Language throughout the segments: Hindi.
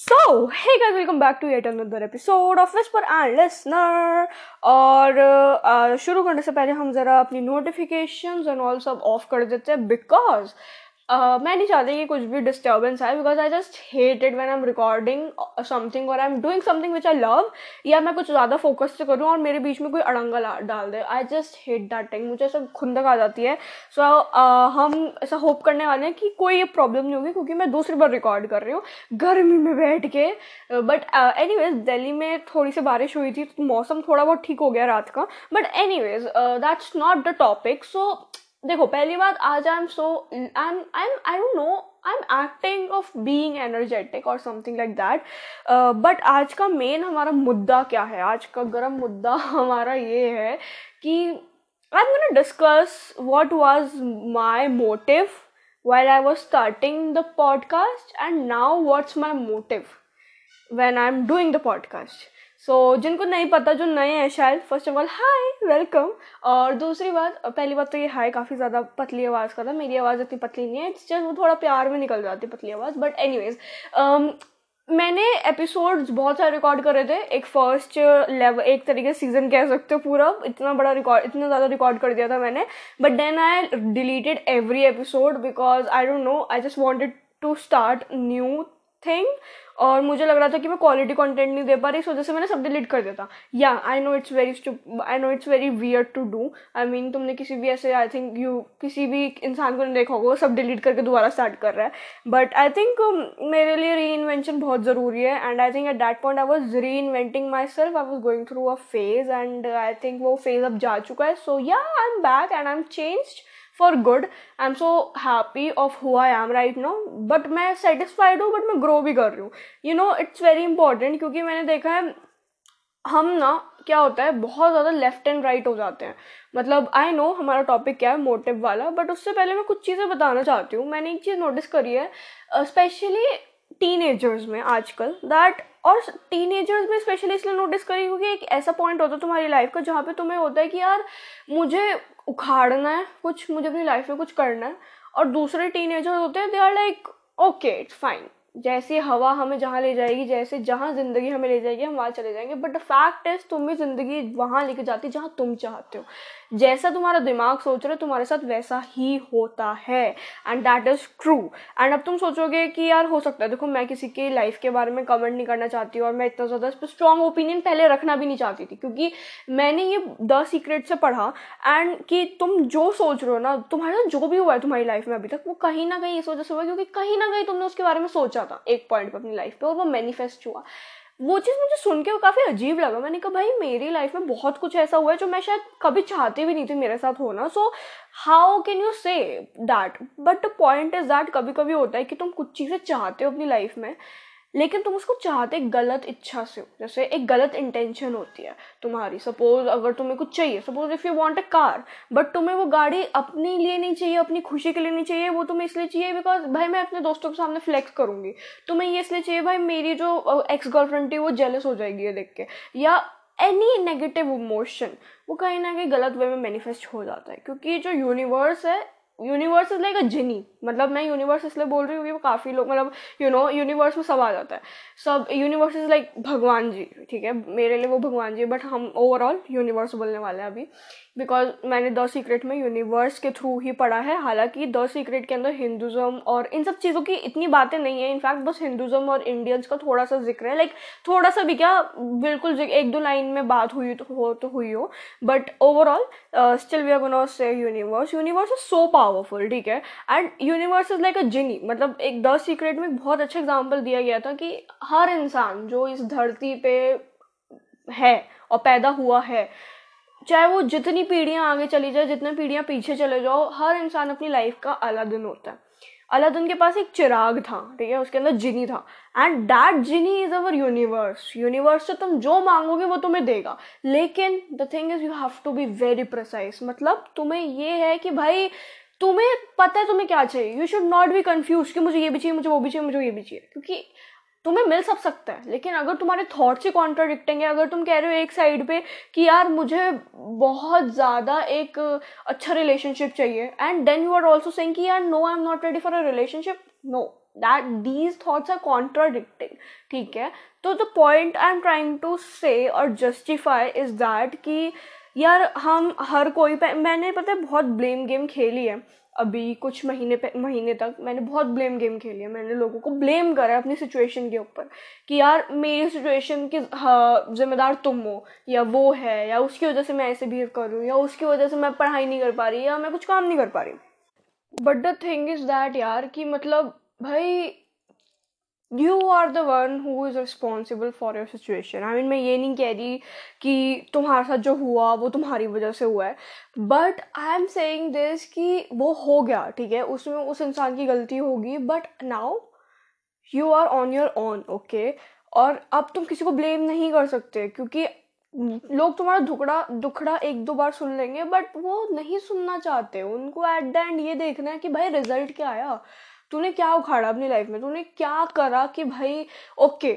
So hey guys welcome back to at another episode of whisper and listener और शुरू करने से पहले हम ज़रा अपनी नोटिफिकेशंस एंड ऑल सब ऑफ़ कर देते हैं बिकॉज़ मैं नहीं चाहती कि कुछ भी डिस्टर्बेंस आए because I just hate it when I am recording something और I am doing something which I love या मैं कुछ ज़्यादा फोकस से करूँ और मेरे बीच में कोई अड़ंगा डाल दे। I just hate that thing मुझे ऐसा खुंदक आ जाती है। सो so, uh, हम ऐसा होप करने वाले हैं कि कोई ये प्रॉब्लम नहीं होगी क्योंकि मैं दूसरी बार रिकॉर्ड कर रही हूँ गर्मी में बैठ के। बट एनी वेज दिल्ली में थोड़ी सी बारिश हुई थी तो मौसम थोड़ा बहुत ठीक हो गया रात का। But anyways that's not the topic so देखो, पहली बात, आज I am so I am I am I don't know I am acting of being energetic और समथिंग लाइक दैट बट आज का मेन हमारा मुद्दा क्या है आज का गर्म मुद्दा हमारा ये है कि I am gonna discuss what was my motive while I was starting the podcast and now what's my motive when I'm doing the podcast. So so, जिनको नहीं पता जो नए हैं शायद first of all hi welcome और दूसरी बात पहली बात तो ये हाय काफ़ी ज़्यादा पतली आवाज़ का था मेरी आवाज़ इतनी पतली नहीं है इट्स जस्ट वो थोड़ा प्यार में निकल जाती है पतली आवाज़। बट एनी um, मैंने एपिसोड्स बहुत सारे रिकॉर्ड करे थे। एक फ़र्स्ट लेवल एक तरीके सीज़न कह सकते हो पूरा। इतना बड़ा रिकॉर्ड इतना ज़्यादा रिकॉर्ड कर दिया था मैंने। But then I deleted every episode because I don't know I just wanted to start new thing और मुझे लग रहा था कि मैं क्वालिटी कंटेंट नहीं दे पा रही, इस वजह से मैंने सब डिलीट कर दिया था। Yeah I know it's very I know it's very weird to do I mean तुमने किसी भी ऐसे आई थिंक यू किसी भी इंसान को नहीं देखा होगा सब डिलीट करके दोबारा स्टार्ट कर रहा है। बट आई थिंक मेरे लिए री इन्वेंशन बहुत ज़रूरी है and I think at that point I was reinventing myself I was going through a phase and I think वो फ़ेज़ अब जा चुका है. So yeah I am back and I am changed for good I am so happy of who I am right now but मैं सेटिस्फाइड हूँ बट मैं ग्रो भी कर रही हूँ. You know it's very important क्योंकि मैंने देखा है, हम ना, क्या होता है, बहुत ज़्यादा लेफ़्ट एंड राइट हो जाते हैं. मतलब आई नो हमारा टॉपिक क्या है मोटिव वाला बट उससे पहले मैं कुछ चीज़ें बताना चाहती हूँ. मैंने एक चीज़ नोटिस करी है स्पेशली टीन में आजकल दैट और टीनेजर्स में स्पेशली इसलिए नोटिस करी क्योंकि एक ऐसा पॉइंट होता है तुम्हारी लाइफ का, जहाँ पे तुम्हें होता है कि यार, मुझे उखाड़ना है, कुछ मुझे अपनी लाइफ में कुछ करना है और दूसरे टीनेजर्स होते हैं they are like okay it's fine जैसी हवा हमें जहाँ ले जाएगी, जैसे जहाँ ज़िंदगी हमें ले जाएगी, हम वहाँ चले जाएँगे बट द फैक्ट इज़ तुम भी ज़िंदगी वहाँ लेके जाती जहाँ तुम चाहते हो। जैसा तुम्हारा दिमाग सोच रहे तुम्हारे साथ वैसा ही होता है। And that is true and अब तुम सोचोगे कि यार, हो सकता है, देखो, मैं किसी की लाइफ के बारे में कमेंट नहीं करना चाहती हूँ और मैं इतना ज़्यादा इस पर स्ट्रॉन्ग ओपिनियन पहले रखना भी नहीं चाहती थी, क्योंकि मैंने ये द सीक्रेट से पढ़ा एंड कि तुम जो सोच रहे हो ना, तुम्हारे साथ जो भी हुआ है तुम्हारी लाइफ में अभी तक, वो कहीं ना कहीं इस वजह से हुआ क्योंकि कहीं ना कहीं तुमने उसके बारे में सोचा था, एक पॉइंट पर अपनी लाइफ पे, और वो मैनिफेस्ट हुआ। वो चीज़ मुझे सुन के काफ़ी अजीब लगा। मैंने कहा, भाई, मेरी लाइफ में बहुत कुछ ऐसा हुआ है जो मैं शायद कभी चाहती भी नहीं थी मेरे साथ होना। So how can you say that but the point is that कभी कभी होता है कि तुम कुछ चीज़ें चाहते हो अपनी लाइफ में लेकिन तुम उसको चाहते गलत इच्छा से हो। जैसे एक गलत इंटेंशन होती है तुम्हारी। सपोज़ अगर तुम्हें कुछ चाहिए suppose if you want a car but तुम्हें वो गाड़ी अपने लिए नहीं चाहिए, अपनी खुशी के लिए नहीं चाहिए, वो तुम्हें इसलिए चाहिए बिकॉज़ भाई मैं अपने दोस्तों के सामने फ्लेक्स करूँगी। तुम्हें ये इसलिए चाहिए, भाई मेरी जो एक्स गर्लफ्रेंड थी, वो जेलस हो जाएगी ये देख के। या एनी नेगेटिव इमोशन वो कहीं ना कहीं गलत वे में मैनिफेस्ट हो जाता है। क्योंकि जो यूनिवर्स है universe is like a genie मतलब मैं यूनिवर्स इसलिए बोल रही हूँ वो काफ़ी लोग मतलब यू नो यूनिवर्स में सब आ जाता है। सब यूनिवर्स इज़ लाइक भगवान जी, ठीक है? मेरे लिए वो भगवान जी बट हम ओवरऑल यूनिवर्स बोलने वाले हैं अभी। बिकॉज़ मैंने द सीक्रेट में यूनिवर्स के थ्रू ही पढ़ा है। हालाँकि द सीक्रेट के अंदर हिंदुज़म और इन सब चीज़ों की इतनी बातें नहीं है। इनफैक्ट बस हिंदुज़म और इंडियंस का थोड़ा सा ज़िक्र है। लाइक थोड़ा सा भी क्या, बिल्कुल एक दो लाइन में बात हुई तो हो तो हुई हो। But overall still we are gonna say universe universe is so powerful ठीक है? And universe is like a genie मतलब एक द सीक्रेट में बहुत अच्छा एग्ज़ाम्पल दिया गया था कि हर इंसान जो इस धरती पे है और पैदा हुआ है, चाहे वो जितनी पीढ़ियाँ आगे चली जाए, जितने पीढ़ियाँ पीछे चले जाओ, हर इंसान अपनी लाइफ का अलादीन होता है। अलादीन के पास एक चिराग था, ठीक है? उसके अंदर जिनी था। And that genie is our universe universe से तुम जो मांगोगे, वो तुम्हें देगा। लेकिन the thing is you have to be very precise मतलब तुम्हें ये है कि भाई तुम्हें पता है तुम्हें क्या चाहिए? You should not be confuse कि मुझे ये भी चाहिए, मुझे वो भी चाहिए, मुझे ये भी चाहिए। क्योंकि तुम्हें मिल सब सकता है, लेकिन अगर तुम्हारे थॉट्स ही कॉन्ट्राडिक्टिंग है, अगर तुम कह रहे हो एक साइड पे कि यार मुझे बहुत ज़्यादा एक अच्छा रिलेशनशिप चाहिए and then you are also saying कि यार no I am not ready for a relationship no that these thoughts are contradicting ठीक है? तो the point I am trying to say और जस्टिफाई इज़ दैट कि यार हम हर कोई पे मैंने पता है बहुत ब्लेम गेम खेली है। अभी कुछ महीने पे महीने तक मैंने बहुत ब्लेम गेम खेली है। मैंने लोगों को ब्लेम करा है अपनी सिचुएशन के ऊपर कि यार मेरी सिचुएशन की हाँ, जिम्मेदार तुम हो या वो है या उसकी वजह से मैं ऐसे बिहेव कर रही हूँ या उसकी वजह से मैं पढ़ाई नहीं कर पा रही या मैं कुछ काम नहीं कर पा रही। But the thing is that यार कि मतलब भाई you are the one who is responsible for your situation I mean मैं ये नहीं कह रही कि तुम्हारे साथ जो हुआ, वो तुम्हारी वजह से हुआ है। But I am saying this कि वो हो गया, ठीक है? उसमें उस इंसान की गलती होगी but now you are on your own okay और अब तुम किसी को ब्लेम नहीं कर सकते, क्योंकि लोग तुम्हारा दुखड़ा दुखड़ा एक दो बार सुन लेंगे बट वो नहीं सुनना चाहते। उनको एट द एंड ये देखना है कि भाई रिज़ल्ट क्या आया। तूने क्या उखाड़ा अपनी लाइफ में? तूने क्या करा कि भाई ओके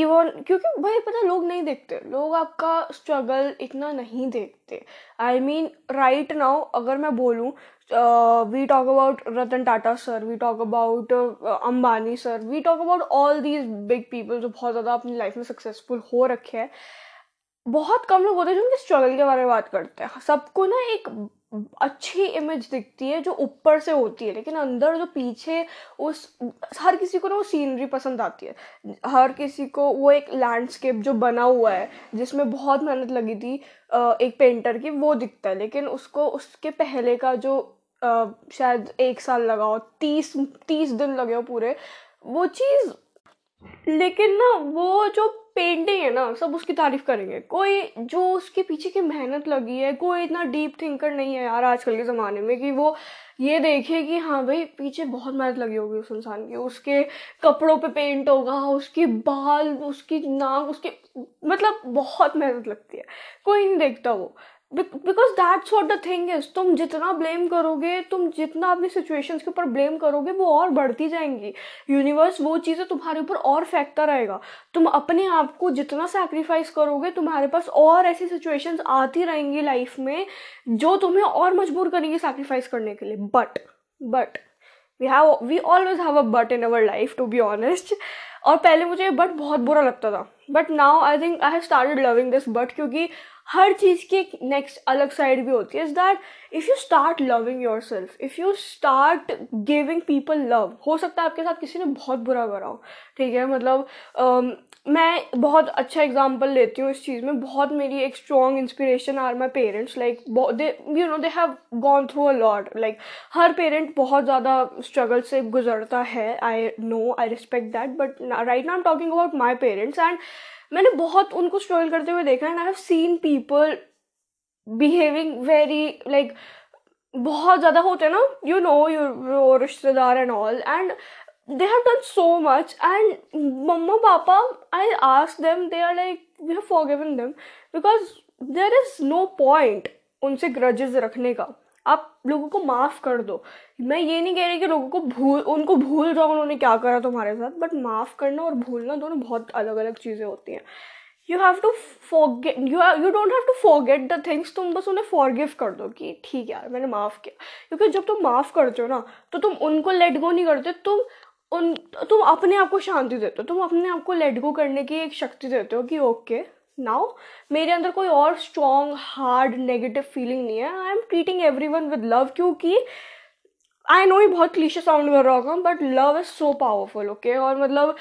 इवन क्योंकि भाई पता लोग नहीं देखते। लोग आपका स्ट्रगल इतना नहीं देखते। आई मीन राइट नाउ अगर मैं बोलूँ we talk about Ratan Tata sir we talk about Ambani sir we talk about all these big people जो बहुत ज़्यादा अपनी लाइफ में सक्सेसफुल हो रखे हैं। बहुत कम लोग होते हैं जो उनके स्ट्रगल के बारे में बात करते हैं। सबको ना एक अच्छी इमेज दिखती है जो ऊपर से होती है, लेकिन अंदर जो पीछे उस, हर किसी को ना वो सीनरी पसंद आती है। हर किसी को वो एक लैंडस्केप जो बना हुआ है, जिसमें बहुत मेहनत लगी थी एक पेंटर की, वो दिखता है। लेकिन उसको, उसके पहले का जो शायद एक साल लगा हो, तीस तीस दिन लगे हो पूरे, वो चीज़, लेकिन ना वो जो पेंटिंग है ना, सब उसकी तारीफ़ करेंगे। कोई जो उसके पीछे की मेहनत लगी है, कोई इतना डीप थिंकर नहीं है यार आजकल के ज़माने में कि वो ये देखे कि हाँ भाई, पीछे बहुत मेहनत लगी होगी उस इंसान की। उसके कपड़ों पे पेंट होगा, उसके बाल, उसकी नाक, उसके मतलब बहुत मेहनत लगती है। कोई नहीं देखता वो। Because that's what the thing is तुम जितना ब्लेम करोगे, तुम जितना अपनी सिचुएशंस के ऊपर ब्लेम करोगे, वो और बढ़ती जाएँगी। यूनिवर्स वो चीज़ें तुम्हारे ऊपर और फेंकता रहेगा। तुम अपने आप को जितना सेक्रीफाइस करोगे, तुम्हारे पास और ऐसी सिचुएशंस आती रहेंगी लाइफ में, जो तुम्हें और मजबूर करेंगी सेक्रीफाइस करने के लिए। But but we have we always have a but in our life to be honest और पहले मुझे बट बहुत बुरा लगता था। But now I think I have started loving this but क्योंकि हर चीज़ की एक नेक्स्ट अलग साइड भी होती है is that if you start loving yourself if you start giving people love हो सकता है आपके साथ किसी ने बहुत बुरा करा हो ठीक है? मतलब um, मैं बहुत अच्छा एग्ज़ाम्पल लेती हूँ इस चीज़ में बहुत मेरी एक strong inspiration are my parents like they you know they have gone through a lot like her parent बहुत ज़्यादा स्ट्रगल से गुजरता है I know I respect that but right now am talking about my parents and मैंने बहुत उनको स्ट्रगल करते हुए देखा and I have seen people behaving very like बहुत ज़्यादा होते हैं ना यू नो योर रिश्तेदार and all and they have done so much and मम्मा, पापा I ask them they are like we have forgiven them because there is no point उनसे ग्रजेज रखने का। आप लोगों को माफ़ कर दो। मैं ये नहीं कह रही कि लोगों को भूल, उनको भूल जाओ उन्होंने क्या करा तुम्हारे साथ बट माफ़ करना और भूलना दोनों बहुत अलग अलग चीज़ें होती हैं। You have to forget you you don't have to forget the things तुम बस उन्हें फॉरगिव कर दो कि ठीक यार, मैंने माफ़ किया। क्योंकि जब तुम माफ़ करते हो ना तो तुम उनको लेट गो नहीं करते, तुम उन, तुम अपने आप को शांति देते हो, तुम अपने आप को लेट गो करने की एक शक्ति देते हो कि ओके नाउ मेरे अंदर कोई और स्ट्रॉन्ग हार्ड नेगेटिव फीलिंग नहीं है. I am treating everyone with love क्योंकि आई नो ये बहुत क्लीशे साउंड कर रहा होगा but love is so powerful okay और मतलब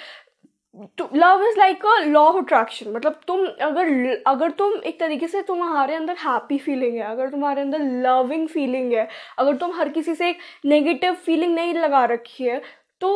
love is like a law of attraction मतलब तुम अगर अगर तुम एक तरीके से तुम्हारे अंदर हैप्पी फीलिंग है, अगर तुम्हारे अंदर लविंग फीलिंग है, अगर तुम हर किसी से एक नेगेटिव फीलिंग नहीं लगा रखी है तो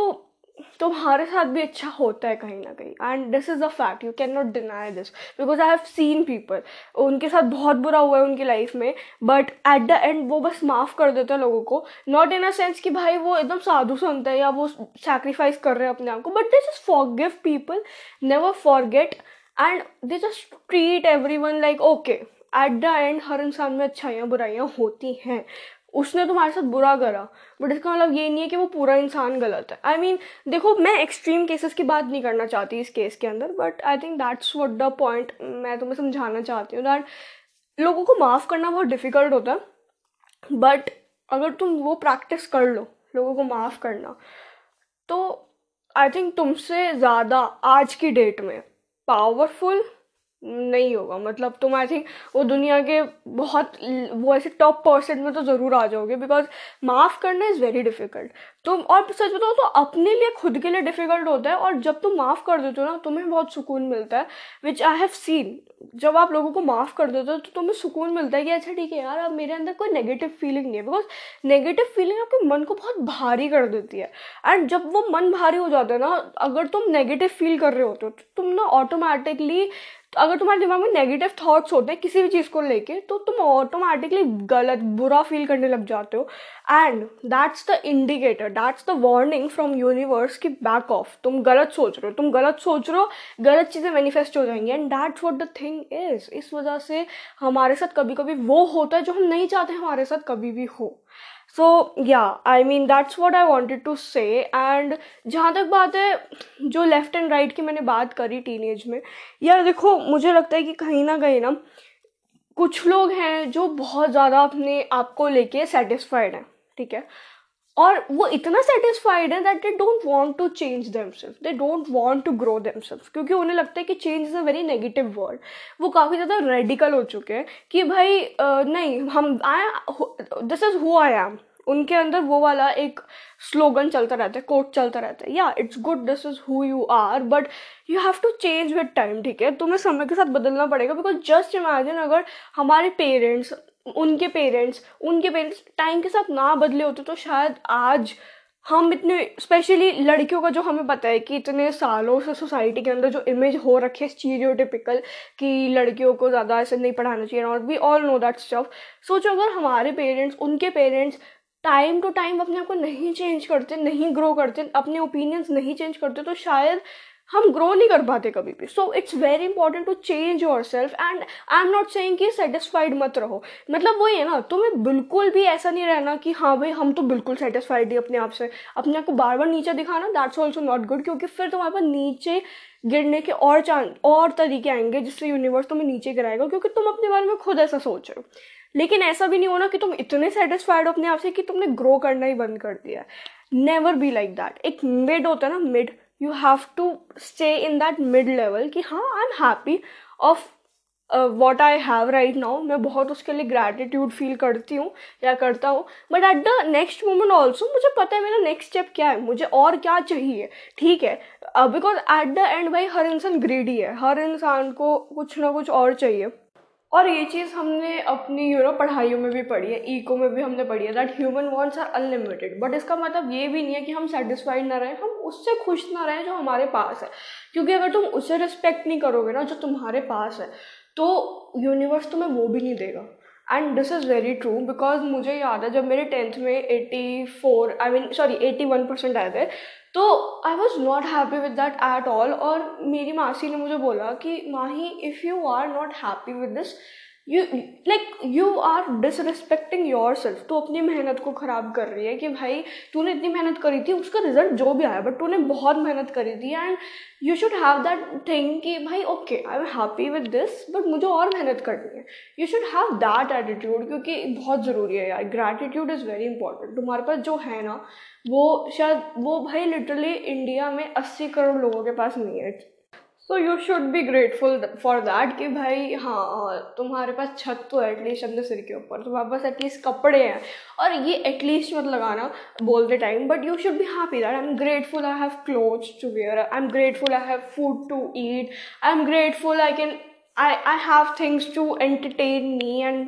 तुम्हारे साथ भी अच्छा होता है कहीं ना कहीं। And this is a fact you can not deny this because I have seen people उनके साथ बहुत बुरा हुआ है उनकी लाइफ में बट एट द एंड वो बस माफ़ कर देते हैं लोगों को। नॉट इन अ सेंस कि भाई वो एकदम साधु संत है, या वो सेक्रीफाइस कर रहे हैं अपने आप को but they just forgive people never forget and they just treat everyone like okay at the end हर इंसान में अच्छाइयाँ बुराइयाँ होती हैं। उसने तुम्हारे साथ बुरा करा। बट इसका मतलब ये नहीं है कि वो पूरा इंसान गलत है। आई मीन देखो, मैं एक्सट्रीम केसेस की बात नहीं करना चाहती इस केस के अंदर but I think that's what the point मैं तुम्हें समझाना चाहती हूँ दैट लोगों को माफ़ करना बहुत डिफ़िकल्ट होता है बट अगर तुम वो प्रैक्टिस कर लो, लोगों को माफ़ करना तो आई थिंक तुमसे ज़्यादा आज की डेट में पावरफुल नहीं होगा। मतलब तुम आई थिंक वो दुनिया के बहुत वो ऐसे टॉप परसेंट में तो ज़रूर आ जाओगे बिकॉज़ माफ़ करना इज़ वेरी डिफ़िकल्ट तुम, और सच बताओ तो अपने लिए, खुद के लिए डिफ़िकल्ट होता है और जब तुम माफ़ कर देते हो ना, तुम्हें बहुत सुकून मिलता है विच आई हैव सीन जब आप लोगों को माफ़ कर देते हो तो तुम्हें सुकून मिलता है कि अच्छा ठीक है यार, अब मेरे अंदर कोई नेगेटिव फीलिंग नहीं है बिकॉज़ नेगेटिव फीलिंग आपके मन को बहुत भारी कर देती है। एंड जब वो मन भारी हो जाता है ना, अगर तुम नेगेटिव फील कर रहे होते हो तो तुम ना ऑटोमेटिकली तो अगर तुम्हारे दिमाग में नेगेटिव थॉट्स होते हैं किसी भी चीज़ को लेके तो तुम ऑटोमेटिकली गलत, बुरा फील करने लग जाते हो। And that's the indicator that's the warning from universe की बैक ऑफ़ तुम गलत सोच रहे हो, तुम गलत सोच रहे हो, गलत चीज़ें मैनिफेस्ट हो जाएँगी। And that's what the thing is इस वजह से हमारे साथ कभी कभी वो होता है जो हम नहीं चाहते हमारे साथ कभी भी हो। So yeah I mean that's what I wanted to say and जहाँ तक बात है, जो लेफ़्ट एंड राइट की मैंने बात करी टीन एज में, यार देखो, मुझे लगता है कि कहीं ना कहीं ना, कुछ लोग हैं जो बहुत ज़्यादा अपने आप को लेके सेटिस्फाइड हैं, ठीक है? और वो इतना सेटिस्फाइड है that they don't want to change themselves they don't want to grow themselves क्योंकि उन्हें लगता है कि change is a very negative word वो काफ़ी ज़्यादा रेडिकल हो चुके हैं कि भाई uh, नहीं हम I this is who I am उनके अंदर वो वाला एक स्लोगन चलता रहता है कोट चलता रहता है। Yeah it's good this is who you are but you have to change with time ठीक है? तुम्हें समय के साथ बदलना पड़ेगा बिकॉज़ जस्ट इमेजिन अगर हमारे पेरेंट्स उनके पेरेंट्स उनके पेरेंट्स टाइम के साथ ना बदले होते तो शायद आज हम इतने, स्पेशली लड़कियों का जो हमें पता है कि इतने सालों से सोसाइटी के अंदर जो इमेज हो रखी है स्टीरियोटिपिकल कि लड़कियों को ज़्यादा ऐसे नहीं पढ़ाना चाहिए और we all know that stuff सोचो अगर हमारे पेरेंट्स, उनके पेरेंट्स टाइम टू टाइम अपने आप को नहीं चेंज करते, नहीं ग्रो करते, अपने ओपिनियंस नहीं चेंज करते तो शायद हम ग्रो नहीं कर पाते कभी भी। So it's very important to change yourself and I am not saying कि सेटिस्फाइड मत रहो। मतलब वही है ना, तुम्हें बिल्कुल भी ऐसा नहीं रहना कि हाँ भाई, हम तो बिल्कुल सेटिस्फाइड ही अपने आप से। अपने आप को बार बार नीचे दिखाना दैट्स ऑल्सो नॉट गुड क्योंकि फिर तुम्हारे पास नीचे गिरने के और चांस और तरीके आएँगे जिससे यूनिवर्स तुम्हें नीचे गिराएगा, क्योंकि तुम अपने बारे में खुद ऐसा सोच रहे हो। लेकिन ऐसा भी नहीं होना कि तुम इतने सेटिस्फाइड हो अपने आप से कि तुमने ग्रो करना ही बंद कर दिया नेवर बी लाइक दैट एक मिड होता है ना mid you have to stay in that mid level कि हाँ I am happy of what I have right now मैं बहुत उसके लिए ग्रैटिट्यूड फील करती हूँ, या करता हूँ. But at the next moment also मुझे पता है मेरा नेक्स्ट स्टेप क्या है? मुझे और क्या चाहिए? ठीक है? बिकॉज़ एट द एंड भाई हर इंसान ग्रेडी है. हर इंसान को कुछ ना कुछ और चाहिए. और ये चीज़ हमने अपनी यू नो पढ़ाइयों में भी पढ़ी है ईको में भी हमने पढ़ी है that human wants are unlimited but इसका मतलब ये भी नहीं है कि हम सेटिस्फाइड ना रहें, हम उससे खुश ना रहें जो हमारे पास है. क्योंकि अगर तुम उसे रिस्पेक्ट नहीं करोगे ना जो तुम्हारे पास है तो यूनिवर्स तुम्हें वो भी नहीं देगा. And this is very true because मुझे याद है जब मेरे टेंथ में eighty four I mean sorry eighty one percent आए थे तो I was not happy with that at all और मेरी मासी ने मुझे बोला कि, Mahi if you are not happy with this you like you are disrespecting yourself तो अपनी मेहनत को ख़राब कर रही है कि भाई, तूने इतनी मेहनत करी थी, उसका रिज़ल्ट जो भी आया बट तूने बहुत मेहनत करी थी and you should have that thing कि, भाई okay I am happy with this but मुझे और मेहनत करनी है. You should have that attitude क्योंकि बहुत ज़रूरी है यार। ग्रैटिट्यूड इज़ वेरी इंपॉर्टेंट तुम्हारे पास जो है ना वो शायद, वो भाई लिटरली इंडिया में अस्सी करोड़ लोगों के पास नहीं है। So you should be grateful for that कि भाई हाँ तुम्हारे पास छत तो है एटलीस्ट अपने सिर के ऊपर, तुम्हारे पास एटलीस्ट कपड़े हैं। और ये एटलीस्ट मत लगाना बोलते time but you should be happy that I am grateful I have clothes to wear I am grateful I have food to eat I am grateful I can I I have things to entertain me and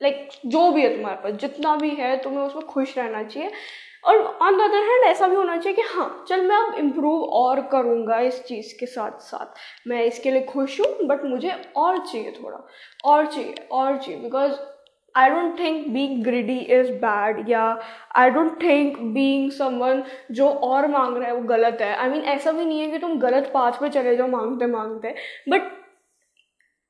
like जो भी है तुम्हारे पास, जितना भी है, तुम्हें उसमें खुश रहना चाहिए। और ऑन द अदर हैंड ऐसा भी होना चाहिए कि हाँ चल मैं अब इम्प्रूव और करूँगा इस चीज़ के साथ साथ। मैं इसके लिए खुश हूँ बट मुझे और चाहिए थोड़ा और चाहिए और चाहिए। Because I don't think being greedy is bad yeah I don't think being someone जो और मांग रहा है वो गलत है। आई I मीन mean, ऐसा भी नहीं है कि तुम गलत पाथ पे चले जाओ मांगते मांगते बट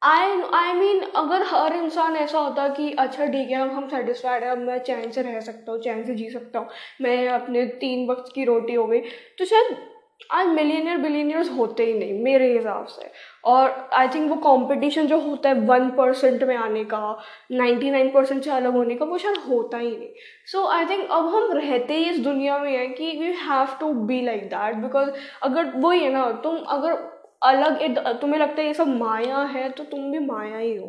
आई आई मीन अगर हर इंसान ऐसा होता कि अच्छा ठीक है अब हम सेटिस्फाइड है, अब मैं चैन से रह सकता हूँ, चैन से जी सकता हूँ, मैं अपने तीन वक्त की रोटी हो गई। तो शायद आज मिलीनियर बिलीनियर्स होते ही नहीं, मेरे हिसाब से। और आई थिंक वो कंपटीशन जो होता है वन परसेंट में आने का नाइन्टी नाइन परसेंट से अलग होने का, वो शायद होता ही नहीं। सो आई थिंक अब हम रहते ही इस दुनिया में हैं कि we have to be like that because अगर वही है ना, तुम अगर अलग एक तुम्हें लगता है ये सब माया है तो तुम भी माया ही हो।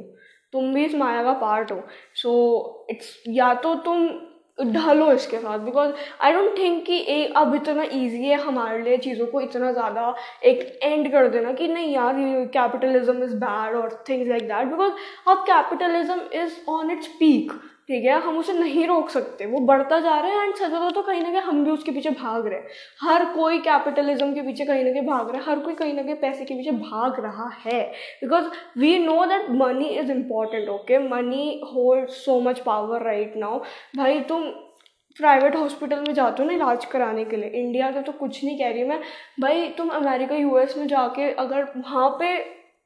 तुम भी इस माया का पार्ट हो। सो इट्स या तो तुम ढलो इसके साथ बिकॉज़ आई डोंट थिंक कि एक अब इतना ईजी है हमारे लिए चीज़ों को इतना ज़्यादा एक एंड कर देना कि नहीं यार कैपिटलिज्म इज़ बैड और थिंग्स लाइक दैट बिकॉज़ अब capitalism is on its peak ठीक है, हम उसे नहीं रोक सकते। वो बढ़ता जा रहा है एंड सजा तो कहीं ना कहीं हम भी उसके पीछे भाग रहे हैं। हर कोई कैपिटलिज्म के पीछे कहीं ना कहीं भाग रहा है, हर कोई कहीं ना कहीं पैसे के पीछे भाग रहा है। Because we know that money is important okay money hold so much power right now भाई, तुम प्राइवेट हॉस्पिटल में जाते हो ना इलाज कराने के लिए। इंडिया का तो कुछ नहीं कह रही मैं। भाई, तुम अमेरिका यूएस में जाके अगर वहाँ पे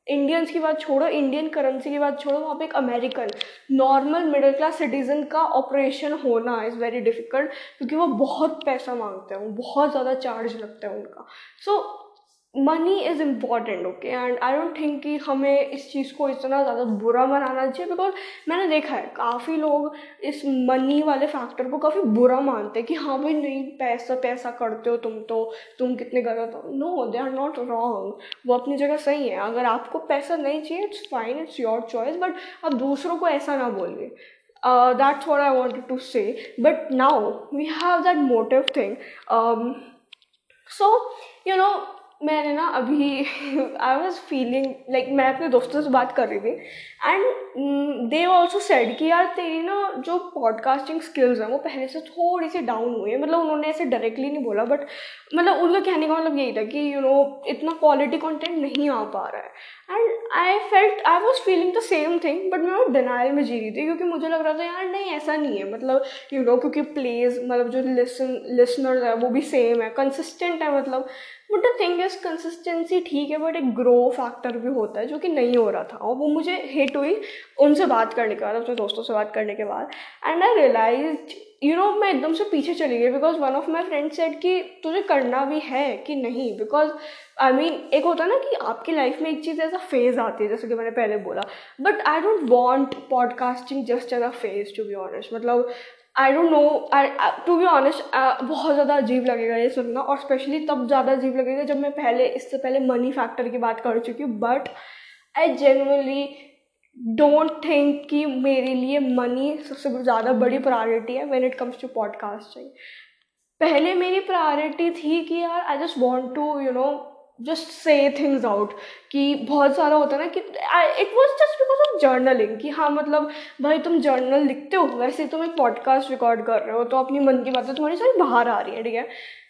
इंडियंस की बात छोड़ो इंडियन करेंसी की बात छोड़ो वहाँ पे एक American normal middle class citizen का ऑपरेशन होना इज़ वेरी डिफ़िकल्ट क्योंकि वो बहुत पैसा मांगते हैं बहुत ज़्यादा चार्ज लगता है उनका। So so, money is important okay and I don't think कि हमें इस चीज़ को इतना ज़्यादा बुरा मनाना चाहिए बिकॉज़ मैंने देखा है, काफ़ी लोग इस मनी वाले फैक्टर को काफ़ी बुरा मानते हैं कि हाँ भाई नहीं, पैसा पैसा करते हो तुम तो तुम कितने गलत हो। No they are not wrong वो अपनी जगह सही है। अगर आपको पैसा नहीं चाहिए it's fine it's your choice but आप दूसरों को ऐसा ना बोलिए। That's what I wanted to say but now we have that motive thing so you know मैंने ना अभी आई वॉज़ फीलिंग लाइक मैं अपने दोस्तों से बात कर रही थी एंड दे ऑल्सो सेड कि यार तेरी ना जो पॉडकास्टिंग स्किल्स हैं वो पहले से थोड़ी सी डाउन हुई है। मतलब उन्होंने ऐसे डायरेक्टली नहीं बोला बट मतलब उनका कहने का मतलब यही था कि यू you नो know, इतना क्वालिटी कंटेंट नहीं आ पा रहा है। And I felt I was feeling the same thing but मैं डिनाइल में जी रही थी क्योंकि मुझे लग रहा था यार नहीं ऐसा नहीं है। मतलब यू you नो know, क्योंकि प्लेज मतलब जो लिसन लिसनर्स है वो भी सेम है कंसिस्टेंट है मतलब but the thing is consistency ठीक है बट एक ग्रो फैक्टर भी होता है, जो कि नहीं हो रहा था। और वो मुझे हिट हुई उनसे बात करने के बाद, अपने दोस्तों से बात करने के बाद। And I realize you know मैं एकदम से पीछे चली गई because one of my friend said कि तुझे करना भी है कि नहीं? बिकॉज़ आई मीन एक होता है ना कि आपकी लाइफ में एक चीज़ ऐसा फ़ेज़ आती है, जैसे कि मैंने पहले बोला। But I don't want podcasting just as a phase to be honest मतलब I don't know I to be honest बहुत ज़्यादा अजीब लगेगा ये सुनना और स्पेशली तब ज़्यादा अजीब लगेगा जब मैं पहले, इससे पहले मनी फैक्टर की बात कर चुकी हूँ but I generally don't think कि मेरे लिए मनी सबसे ज़्यादा बड़ी प्रायोरिटी है when it comes to podcasting पहले मेरी प्रायोरिटी थी कि यार I just want to you know just say things out कि बहुत सारा होता है ना कि it was just because of journaling कि हाँ मतलब भाई तुम जर्नल लिखते हो, वैसे तुम एक पॉडकास्ट रिकॉर्ड कर रहे हो तो अपनी मन की बातें तुम्हारी सारी बाहर आ रही है, ठीक है?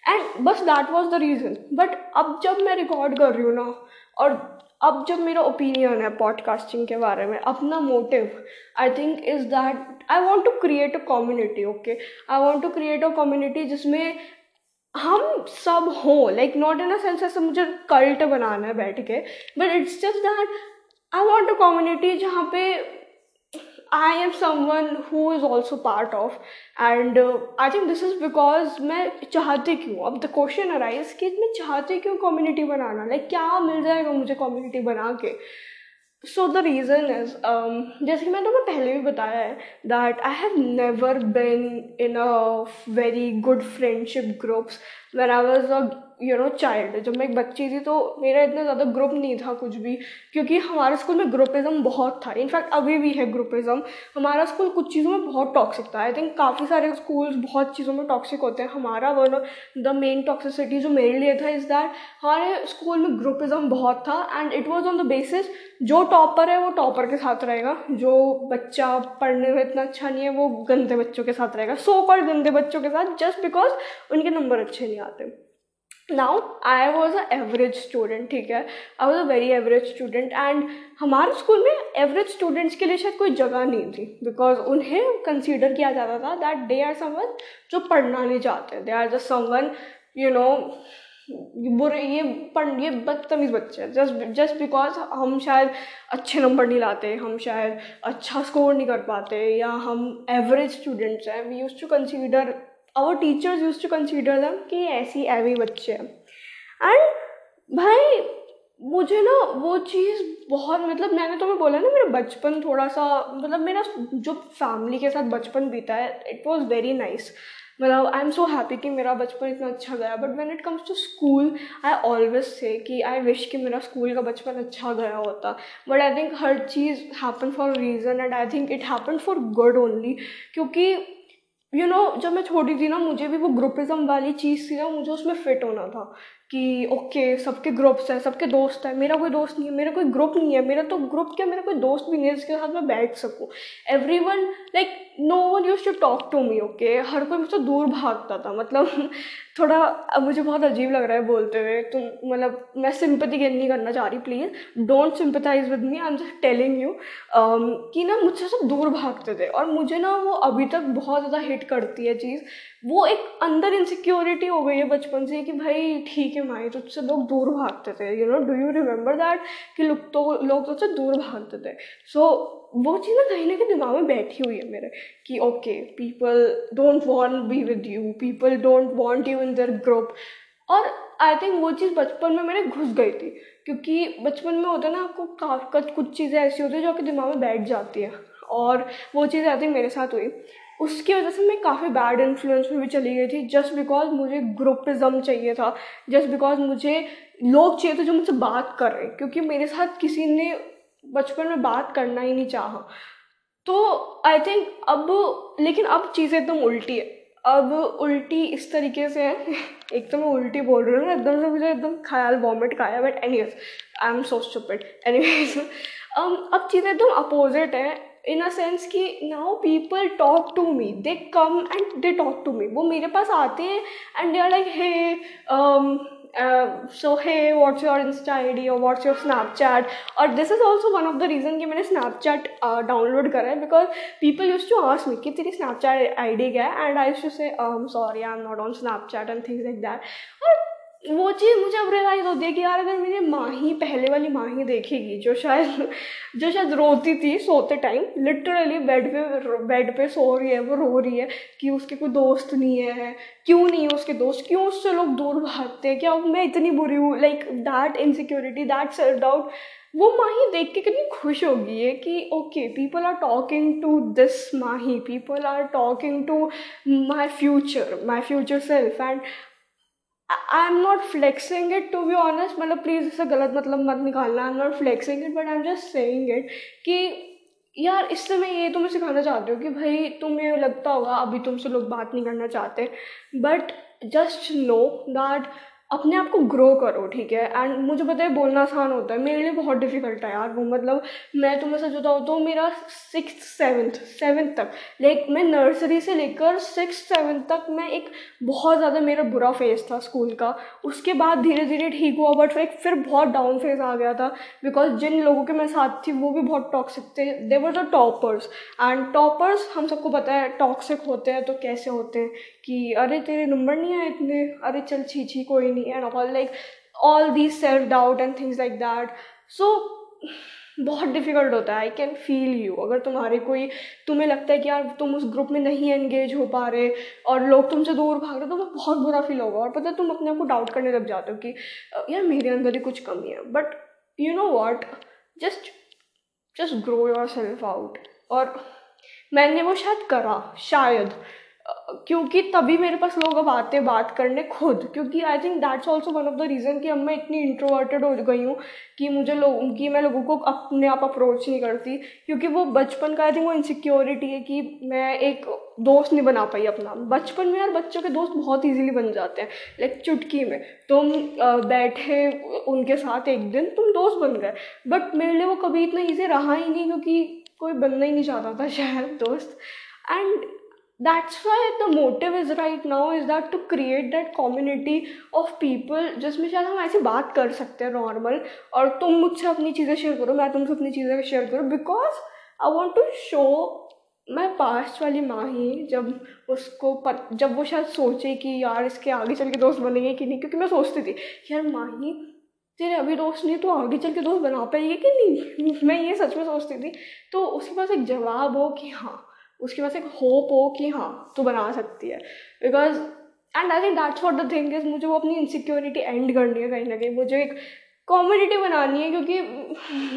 एंड बस that was the reason but अब जब मैं रिकॉर्ड कर रही हूँ ना, और अब जब मेरा ओपिनियन है पॉडकास्टिंग के बारे में, अपना motive I think is that I want to create a community okay I want to create a community जिसमें हम सब हों like not in a sense ऐसा मुझे कल्ट बनाना है बैठ के but it's just that I want a community जहाँ पे I am someone who is also part of and I think this is because मैं चाहती क्यों? अब द क्वेश्चन अराइज कि मैं चाहती क्यों कम्युनिटी बनाना? लाइक like, क्या मिल जाएगा मुझे कम्युनिटी बना के? सो द रीज़न इज़ जैसे कि मैंने तुम्हें पहले भी बताया है that I have never been in a very good friendship groups where I was a you know child जब मैं एक बच्ची थी तो मेरा इतना ज़्यादा ग्रुप नहीं था कुछ भी, क्योंकि हमारे स्कूल में ग्रुपिज़म बहुत था। इनफैक्ट अभी भी है ग्रुपिज़म हमारा स्कूल कुछ चीज़ों में बहुत टॉक्सिक था। आई थिंक काफ़ी सारे स्कूल्स बहुत चीज़ों में टॉक्सिक होते हैं। हमारा वन द मेन टॉक्सिसिटी जो मेरे लिए था इज़ दैट हमारे स्कूल में ग्रुपिज़म बहुत था and it was on the basis जो टॉपर है वो टॉपर के साथ रहेगा। जो बच्चा पढ़ने में इतना अच्छा नहीं है, वो गंदे बच्चों के साथ रहेगा। सो कॉल्ड गंदे बच्चों के साथ जस्ट बिकॉज़ उनके नंबर अच्छे नहीं आते। Now I was a average student ठीक है? I was a very average student and हमारे स्कूल में एवरेज स्टूडेंट्स के लिए शायद कोई जगह नहीं थी बिकॉज़ उन्हें कंसिडर किया जाता था दैट दे आर समवन जो पढ़ना नहीं चाहते. They are just someone you know बुरे, ये पढ़, ये बदतमीज़ बच्चे हैं. जस्ट जस्ट बिकॉज़ हम शायद अच्छे नंबर नहीं लाते, हम शायद अच्छा स्कोर नहीं कर पाते या हम एवरेज स्टूडेंट्स हैं we use to consider our teachers use to consider them कि ऐसी एवी बच्चे हैं। एंड भाई, मुझे ना वो चीज़ बहुत मतलब मैंने तुम्हें बोला ना, मेरा बचपन थोड़ा सा मतलब मेरा जो फैमिली के साथ बचपन बीता है इट वॉज़ वेरी नाइस मतलब आई एम सो हैप्पी कि मेरा बचपन इतना अच्छा गया। But when it comes to school I always say कि आई विश कि मेरा स्कूल का बचपन अच्छा गया होता। बट आई थिंक हर चीज़ happen for reason and I think it happen for good only क्योंकि यू you नो know, जब मैं छोटी थी ना मुझे भी वो ग्रुपिज़म वाली चीज़ थी ना मुझे उसमें फ़िट होना था कि ओके सबके ग्रुप्स हैं सबके दोस्त हैं मेरा कोई दोस्त नहीं है मेरा कोई ग्रुप नहीं है मेरा तो ग्रुप क्या मेरा कोई दोस्त भी नहीं है जिसके साथ मैं बैठ सकूँ। Everyone like no one use to talk to me okay हर कोई मुझसे दूर भागता था मतलब थोड़ा मुझे बहुत अजीब लग रहा है बोलते हुए। तुम मतलब मैं सिंपति गेन नहीं करना चाह रही please don't sympathize with me I am just telling you कि ना मुझसे सब दूर भागते थे और मुझे ना वो अभी तक बहुत ज़्यादा हिट करती है चीज़। वो एक अंदर इनसिक्योरिटी हो गई है बचपन से कि भाई ठीक है माई तुझसे लोग दूर भागते थे you know do you remember that कि लोग तो लोग तुझसे दूर भागते थे। सो so, वो चीज़ ना कहीं ना कहीं दिमाग में बैठी हुई है मेरे, कि okay people don't want be with you people don't want you in their group और आई थिंक वो चीज़ बचपन में मैंने घुस गई थी, क्योंकि बचपन में होता है ना, आपको कुछ चीज़ें ऐसी होती है जो आपके दिमाग में बैठ जाती है। और वो चीज़ आई थिंक मेरे साथ हुई। उसकी वजह से मैं काफ़ी बैड इन्फ्लुएंस में भी चली गई थी जस्ट बिकॉज़ मुझे ग्रुपिज़म चाहिए था जस्ट बिकॉज़ मुझे लोग चाहिए थे जो मुझसे बात कर रहे क्योंकि मेरे साथ किसी ने बचपन में बात करना ही नहीं चाहा। तो आई थिंक अब, लेकिन अब चीज़ें एकदम उल्टी है। अब उल्टी इस तरीके से है। एक तो मैं उल्टी बोल रही हूँ एकदम से मुझे एकदम ख्याल वॉमिट का आया but any I am so stupid any अब चीज़ें एकदम अपोजिट है। इन अ सेंस कि now people talk to me they come and they talk to me वो मेरे पास आते हैं and they are like hey so hey what's your Insta I D और व्हाट्स योर स्नैपचैट और this is also one of the reason कि मैंने स्नैपचैट डाउनलोड करा है because people use to ask me कि तेरी स्नैपचैट आई डी क्या है? And I to say sorry I am not on Snapchat and things like that और वो चीज़ मुझे अब रियलाइज़ होती है कि यार, अगर मेरी माँ ही पहले वाली माँ ही देखेगी, जो शायद जो शायद रोती थी सोते टाइम लिटरली बेड पे बेड पे सो रही है, वो रो रही है कि उसके कोई दोस्त नहीं है। क्यों नहीं है उसके दोस्त? क्यों उससे लोग दूर भागते हैं? क्या मैं इतनी बुरी हूँ? Like that insecurity that self doubt वो माही देख के कितनी खुश होगी है कि okay people are talking to this Mahi people are talking to my future my future self and I am not flexing it to be honest मतलब प्लीज़ इसे गलत मतलब मत निकालना. I am not flexing it but I am just saying it कि यार इससे मैं ये तुम्हें सिखाना चाहती हूँ कि भाई तुम्हें लगता होगा अभी तुमसे लोग बात नहीं करना चाहते. बट जस्ट नो दैट अपने आप को ग्रो करो, ठीक है? एंड मुझे पता है बोलना आसान होता है। मेरे लिए बहुत डिफ़िकल्ट है यार वो मतलब मैं तुम्हें सच बताऊँ तो मेरा सिक्स सेवन्थ सेवन्थ तक लाइक मैं नर्सरी से लेकर सिक्स सेवन्थ तक मैं एक बहुत ज़्यादा मेरा बुरा फ़ेज़ था स्कूल का। उसके बाद धीरे धीरे ठीक हुआ बट फिर फिर बहुत डाउन फ़ेज़ आ गया था बिकॉज़ जिन लोगों के मेरे साथ थी वो भी बहुत टॉक्सिक थे। They were the toppers and toppers हम सबको पता है टॉक्सिक होते हैं तो कैसे होते हैं कि, अरे तेरे नंबर नहीं आए इतने? अरे चल, छी छी, कोई नहीं and all like all the self doubt and things like that so बहुत डिफ़िकल्ट होता है आई कैन फील यू अगर तुम्हारे कोई, तुम्हें लगता है कि यार, तुम उस ग्रुप में नहीं एंगेज हो पा रहे और लोग तुमसे दूर भाग रहे तो वो बहुत बुरा फील होगा। और पता है, तुम अपने आप को डाउट करने लग जाते हो कि यार, मेरे अंदर ही कुछ कमी है। But you know what just just grow yourself out और मैंने वो शायद करा, शायद। क्योंकि तभी मेरे पास लोग अब आते बात करने खुद, क्योंकि I think that's also one of the reason कि अब मैं इतनी इंट्रोवर्टेड हो गई हूँ कि मुझे लोग कि मैं लोगों को अपने आप अप्रोच नहीं करती, क्योंकि वो बचपन का आई थिंक वो इनसिक्योरिटी है कि मैं एक दोस्त नहीं बना पाई अपना। बचपन में यार बच्चों के दोस्त बहुत ईजिली बन जाते हैं लाइक चुटकी में। तुम बैठे उनके साथ एक दिन, तुम दोस्त बन गए। बट मेरे लिए वो कभी इतना ईजी रहा ही नहीं, क्योंकि कोई बनना ही नहीं चाहता था शायद दोस्त। And that's why the motive is right now is that to create that community of people. जिसमें शायद हम ऐसी बात कर सकते हैं नॉर्मल और तुम मुझसे अपनी चीज़ें शेयर करो मैं तुमसे अपनी चीज़ें शेयर करूँ because I want to show मैं पास्ट वाली माँ ही जब उसको पत, जब वो शायद सोचे कि यार इसके आगे चल के दोस्त बनेंगे कि नहीं क्योंकि मैं सोचती थी यार माँ ही तेरे अभी दोस्त नहीं तो आगे चल के दोस्त बना पाएगी कि नहीं? मैं ये सच में सोचती थी। तो उसके पास एक जवाब हो कि हाँ उसके पास एक होप हो कि हाँ तू बना सकती है। Because and I think that's what the thing is मुझे वो अपनी इनसिक्योरिटी एंड करनी है कहीं ना कहीं। मुझे एक कम्युनिटी बनानी है क्योंकि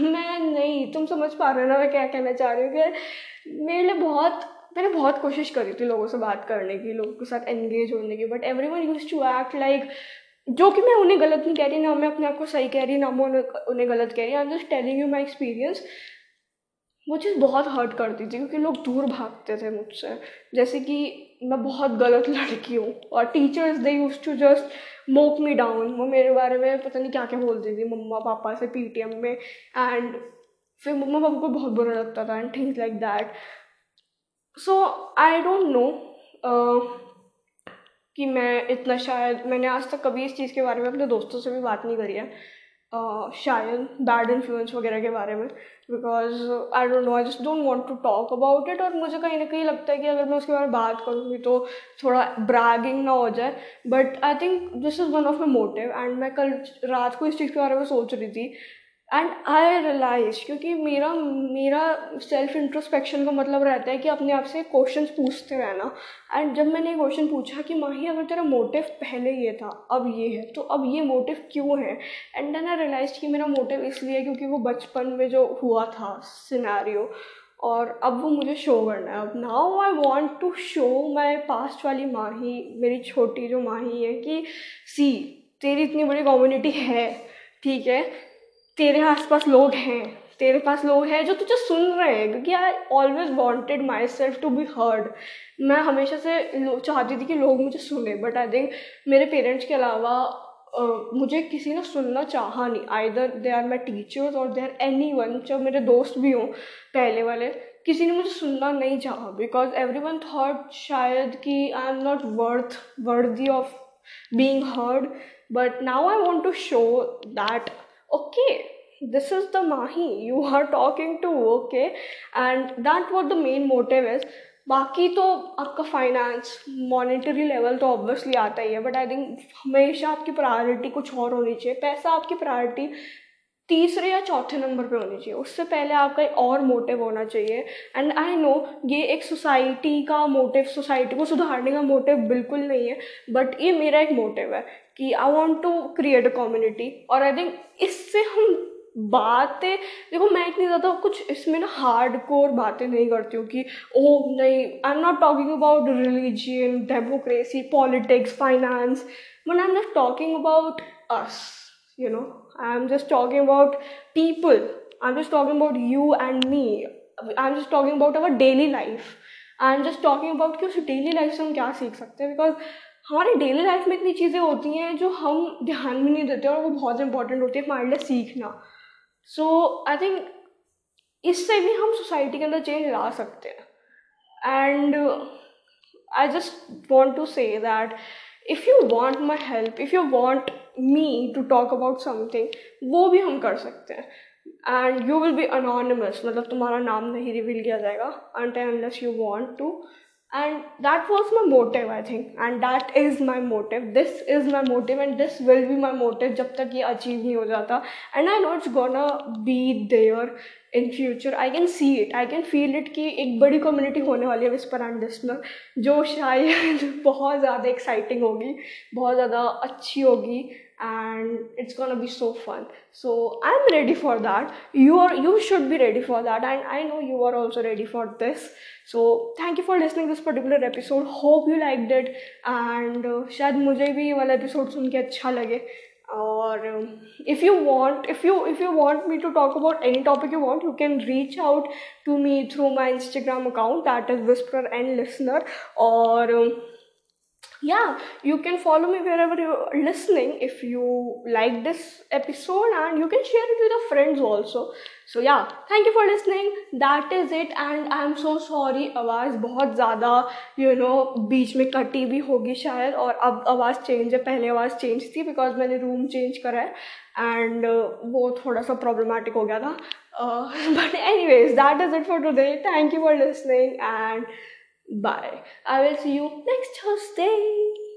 मैं नहीं, तुम समझ पा रहे हो ना मैं क्या कहना चाह रही हूँ कि मेरे लिए बहुत, मैंने बहुत कोशिश करी थी लोगों से बात करने की, लोगों के साथ एंगेज होने की but everyone use to act like जो कि मैं उन्हें गलत नहीं कह रही, ना मैं अपने आप को सही कह रही, ना मैं उन्हें गलत कह रही। I am just telling you my experience वो चीज़ बहुत हर्ट करती थी क्योंकि लोग दूर भागते थे मुझसे। जैसे कि मैं बहुत गलत लड़की हूँ और teachers they use to just mock me down वो मेरे बारे में पता नहीं क्या क्या बोलती थी मम्मा, पापा से पीटीएम में। एंड फिर मम्मा पापा को बहुत बुरा लगता था and things like that so I don't know कि मैं इतना शायद, मैंने आज तक कभी इस चीज़ के बारे में अपने दोस्तों से भी बात नहीं करी है। शायद बैड इन्फ्लुएंस वगैरह के बारे में because I don't know I just don't want to talk about it और मुझे कहीं ना कहीं लगता है कि अगर मैं उसके बारे में बात करूँगी तो थोड़ा ब्रैगिंग ना हो जाए but I think this is one of my motive and मैं कल रात को इस चीज़ के बारे में सोच रही थी एंड आई रियलाइज़ क्योंकि मेरा मेरा सेल्फ इंट्रोस्पेक्शन का मतलब रहता है कि अपने आप से क्वेश्चन पूछते रहना। एंड जब मैंने क्वेश्चन पूछा कि, माही, अगर तेरा मोटिव पहले ये था, अब ये है तो अब ये मोटिव क्यों है? एंड देन आई रियलाइज़ कि मेरा मोटिव इसलिए है क्योंकि वो बचपन में जो हुआ था सिनेरियो और अब वो मुझे शो करना है। अब now I want to show my past वाली माही, मेरी छोटी जो माही है कि, सी, तेरी इतनी बड़ी कम्युनिटी है, ठीक है? तेरे आसपास लोग हैं तेरे पास लोग हैं जो तुझे सुन रहे हैं क्योंकि I always wanted myself to be heard मैं हमेशा से चाहती थी कि लोग मुझे सुने बट आई थिंक मेरे पेरेंट्स के अलावा uh, मुझे किसी ने सुनना चाहा नहीं. Either they are my teachers और दे आर एनी वन जो मेरे दोस्त भी हों पहले वाले किसी ने मुझे सुनना नहीं चाहा बिकॉज़ एवरी वन थाट शायद कि I am not worth worthy of being heard but now I want to show that okay, this is the mahi. You are talking to okay and that what the main motive is. बाकी तो आपका फाइनेंस मॉनेटरी लेवल तो ऑब्वियसली आता ही है बट आई थिंक हमेशा आपकी प्रायोरिटी कुछ और होनी चाहिए। पैसा आपकी प्रायोरिटी तीसरे या चौथे नंबर पे होनी चाहिए। उससे पहले आपका एक और मोटिव होना चाहिए। एंड आई नो ये एक सोसाइटी का मोटिव सोसाइटी को सुधारने का मोटिव बिल्कुल नहीं है बट ये मेरा एक मोटिव है कि I want to create a community और आई थिंक इससे हम बातें, देखो मैं इतनी ज़्यादा कुछ इसमें ना हार्ड कोर बातें नहीं करती हूँ कि ओ नहीं I am not talking about religion democracy politics finance but I am not talking about us you know? I'm just talking about people. I'm just talking about you and me. I'm just talking about our daily life. I'm just talking about कि उस डेली लाइफ से हम क्या सीख सकते हैं? बिकॉज़ हमारी डेली लाइफ में इतनी चीज़ें होती हैं जो हम ध्यान भी नहीं देते और वो बहुत इंपॉर्टेंट होती है हमारे लिए सीखना। सो आई थिंक इससे भी हम सोसाइटी के अंदर चेंज ला सकते हैं। And I just want to say that if you want my help if you want me to talk about something वो भी हम कर सकते हैं। And you will be anonymous मतलब तुम्हारा नाम नहीं रिवील किया जाएगा unless you want to and that was my motive i think and that is my motive this is my motive and this will be my motive जब तक ये अचीव नहीं हो जाता and I know it's gonna be there in future I can see it I can feel it कि एक बड़ी कम्युनिटी होने वाली है विस्पर एंड लिसनर जो शायद बहुत ज़्यादा एक्साइटिंग होगी बहुत ज़्यादा अच्छी होगी and it's gonna be so fun so i'm ready for that you are you should be ready for that and i know you are also ready for this so thank you for listening this particular episode hope you liked it and uh, शायद मुझे भी ये वाला एपिसोड सुन के अच्छा लगे और if you want if you if you want me to talk about any topic you want you can reach out to me through my instagram account that is whisper and listener or um, yeah you can follow me wherever you're listening if you like this episode and you can share it with your friends also so yeah thank you for listening that is it and i'm so sorry आवाज़ बहुत ज़्यादा you know बीच में कटी भी होगी शायद और अब आवाज़ चेंज है पहले चेंज थी बिकॉज़ मैंने रूम चेंज करा है एंड uh, वो थोड़ा सा प्रॉब्लमेटिक हो गया था but anyways that is it for today thank you for listening and Bye. I will see you next Thursday.